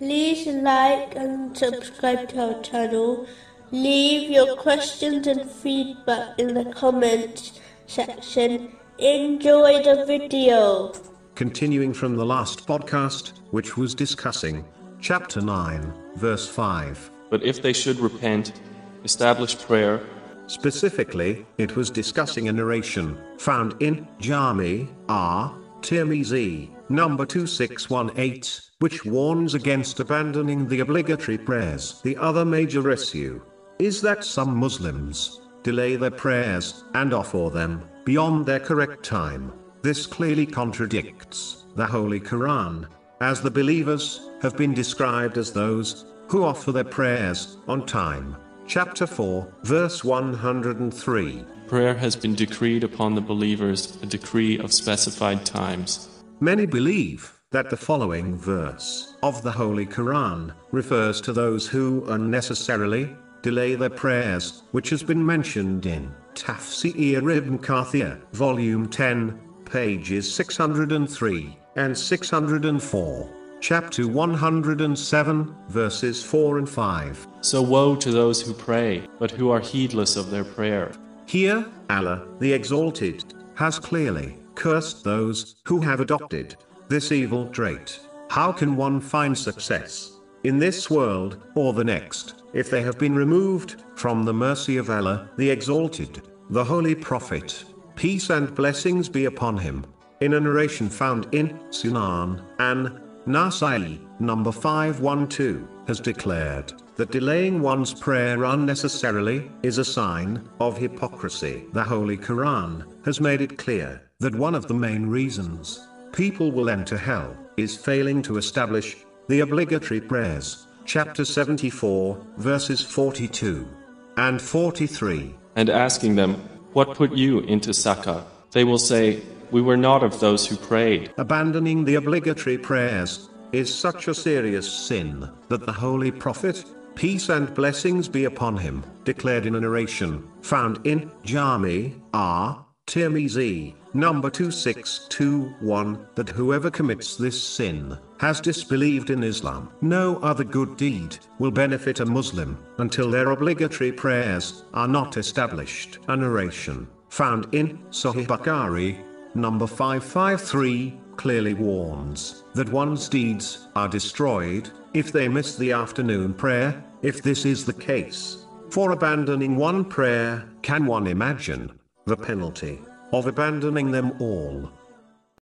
like and subscribe to our channel. Leave your questions and feedback in the comments section. Enjoy the video. Continuing from the last podcast, which was discussing chapter 9, verse 5. But if they should repent, establish prayer, Specifically, it was discussing a narration found in Jami At Tirmizi, number 2618, which warns against abandoning the obligatory prayers. The other major issue is that some Muslims delay their prayers and offer them beyond their correct time. This clearly contradicts the Holy Quran, as the believers have been described as those who offer their prayers on time. Chapter 4, verse 103. prayer has been decreed upon the believers a decree of specified times. Many believe that the following verse of the Holy Quran refers to those who unnecessarily delay their prayers, which has been mentioned in Tafsir ibn Kathir, volume 10, pages 603 and 604, chapter 107, verses 4 and 5. So woe to those who pray, but who are heedless of their prayer. Here, Allah, the Exalted, has clearly cursed those who have adopted this evil trait. How can one find success in this world or the next if they have been removed from the mercy of Allah, the Exalted, the Holy Prophet? Peace and blessings be upon him. In a narration found in Sunan an Nasai, number 512, has declared that delaying one's prayer unnecessarily is a sign of hypocrisy. The Holy Quran has made it clear that one of the main reasons people will enter hell is failing to establish the obligatory prayers. Chapter 74, verses 42 and 43. And asking them, What put you into Saqar? They will say, We were not of those who prayed. Abandoning the obligatory prayers is such a serious sin that the Holy Prophet, peace and blessings be upon him, declared in a narration found in Jami At Tirmizi, number 2621, that whoever commits this sin has disbelieved in Islam. No other good deed will benefit a Muslim until their obligatory prayers are not established. A narration found in Sahih Bukhari, number 553, clearly warns that one's deeds are destroyed if they miss the afternoon prayer, if this is the case. For abandoning one prayer, can one imagine the penalty of abandoning them all?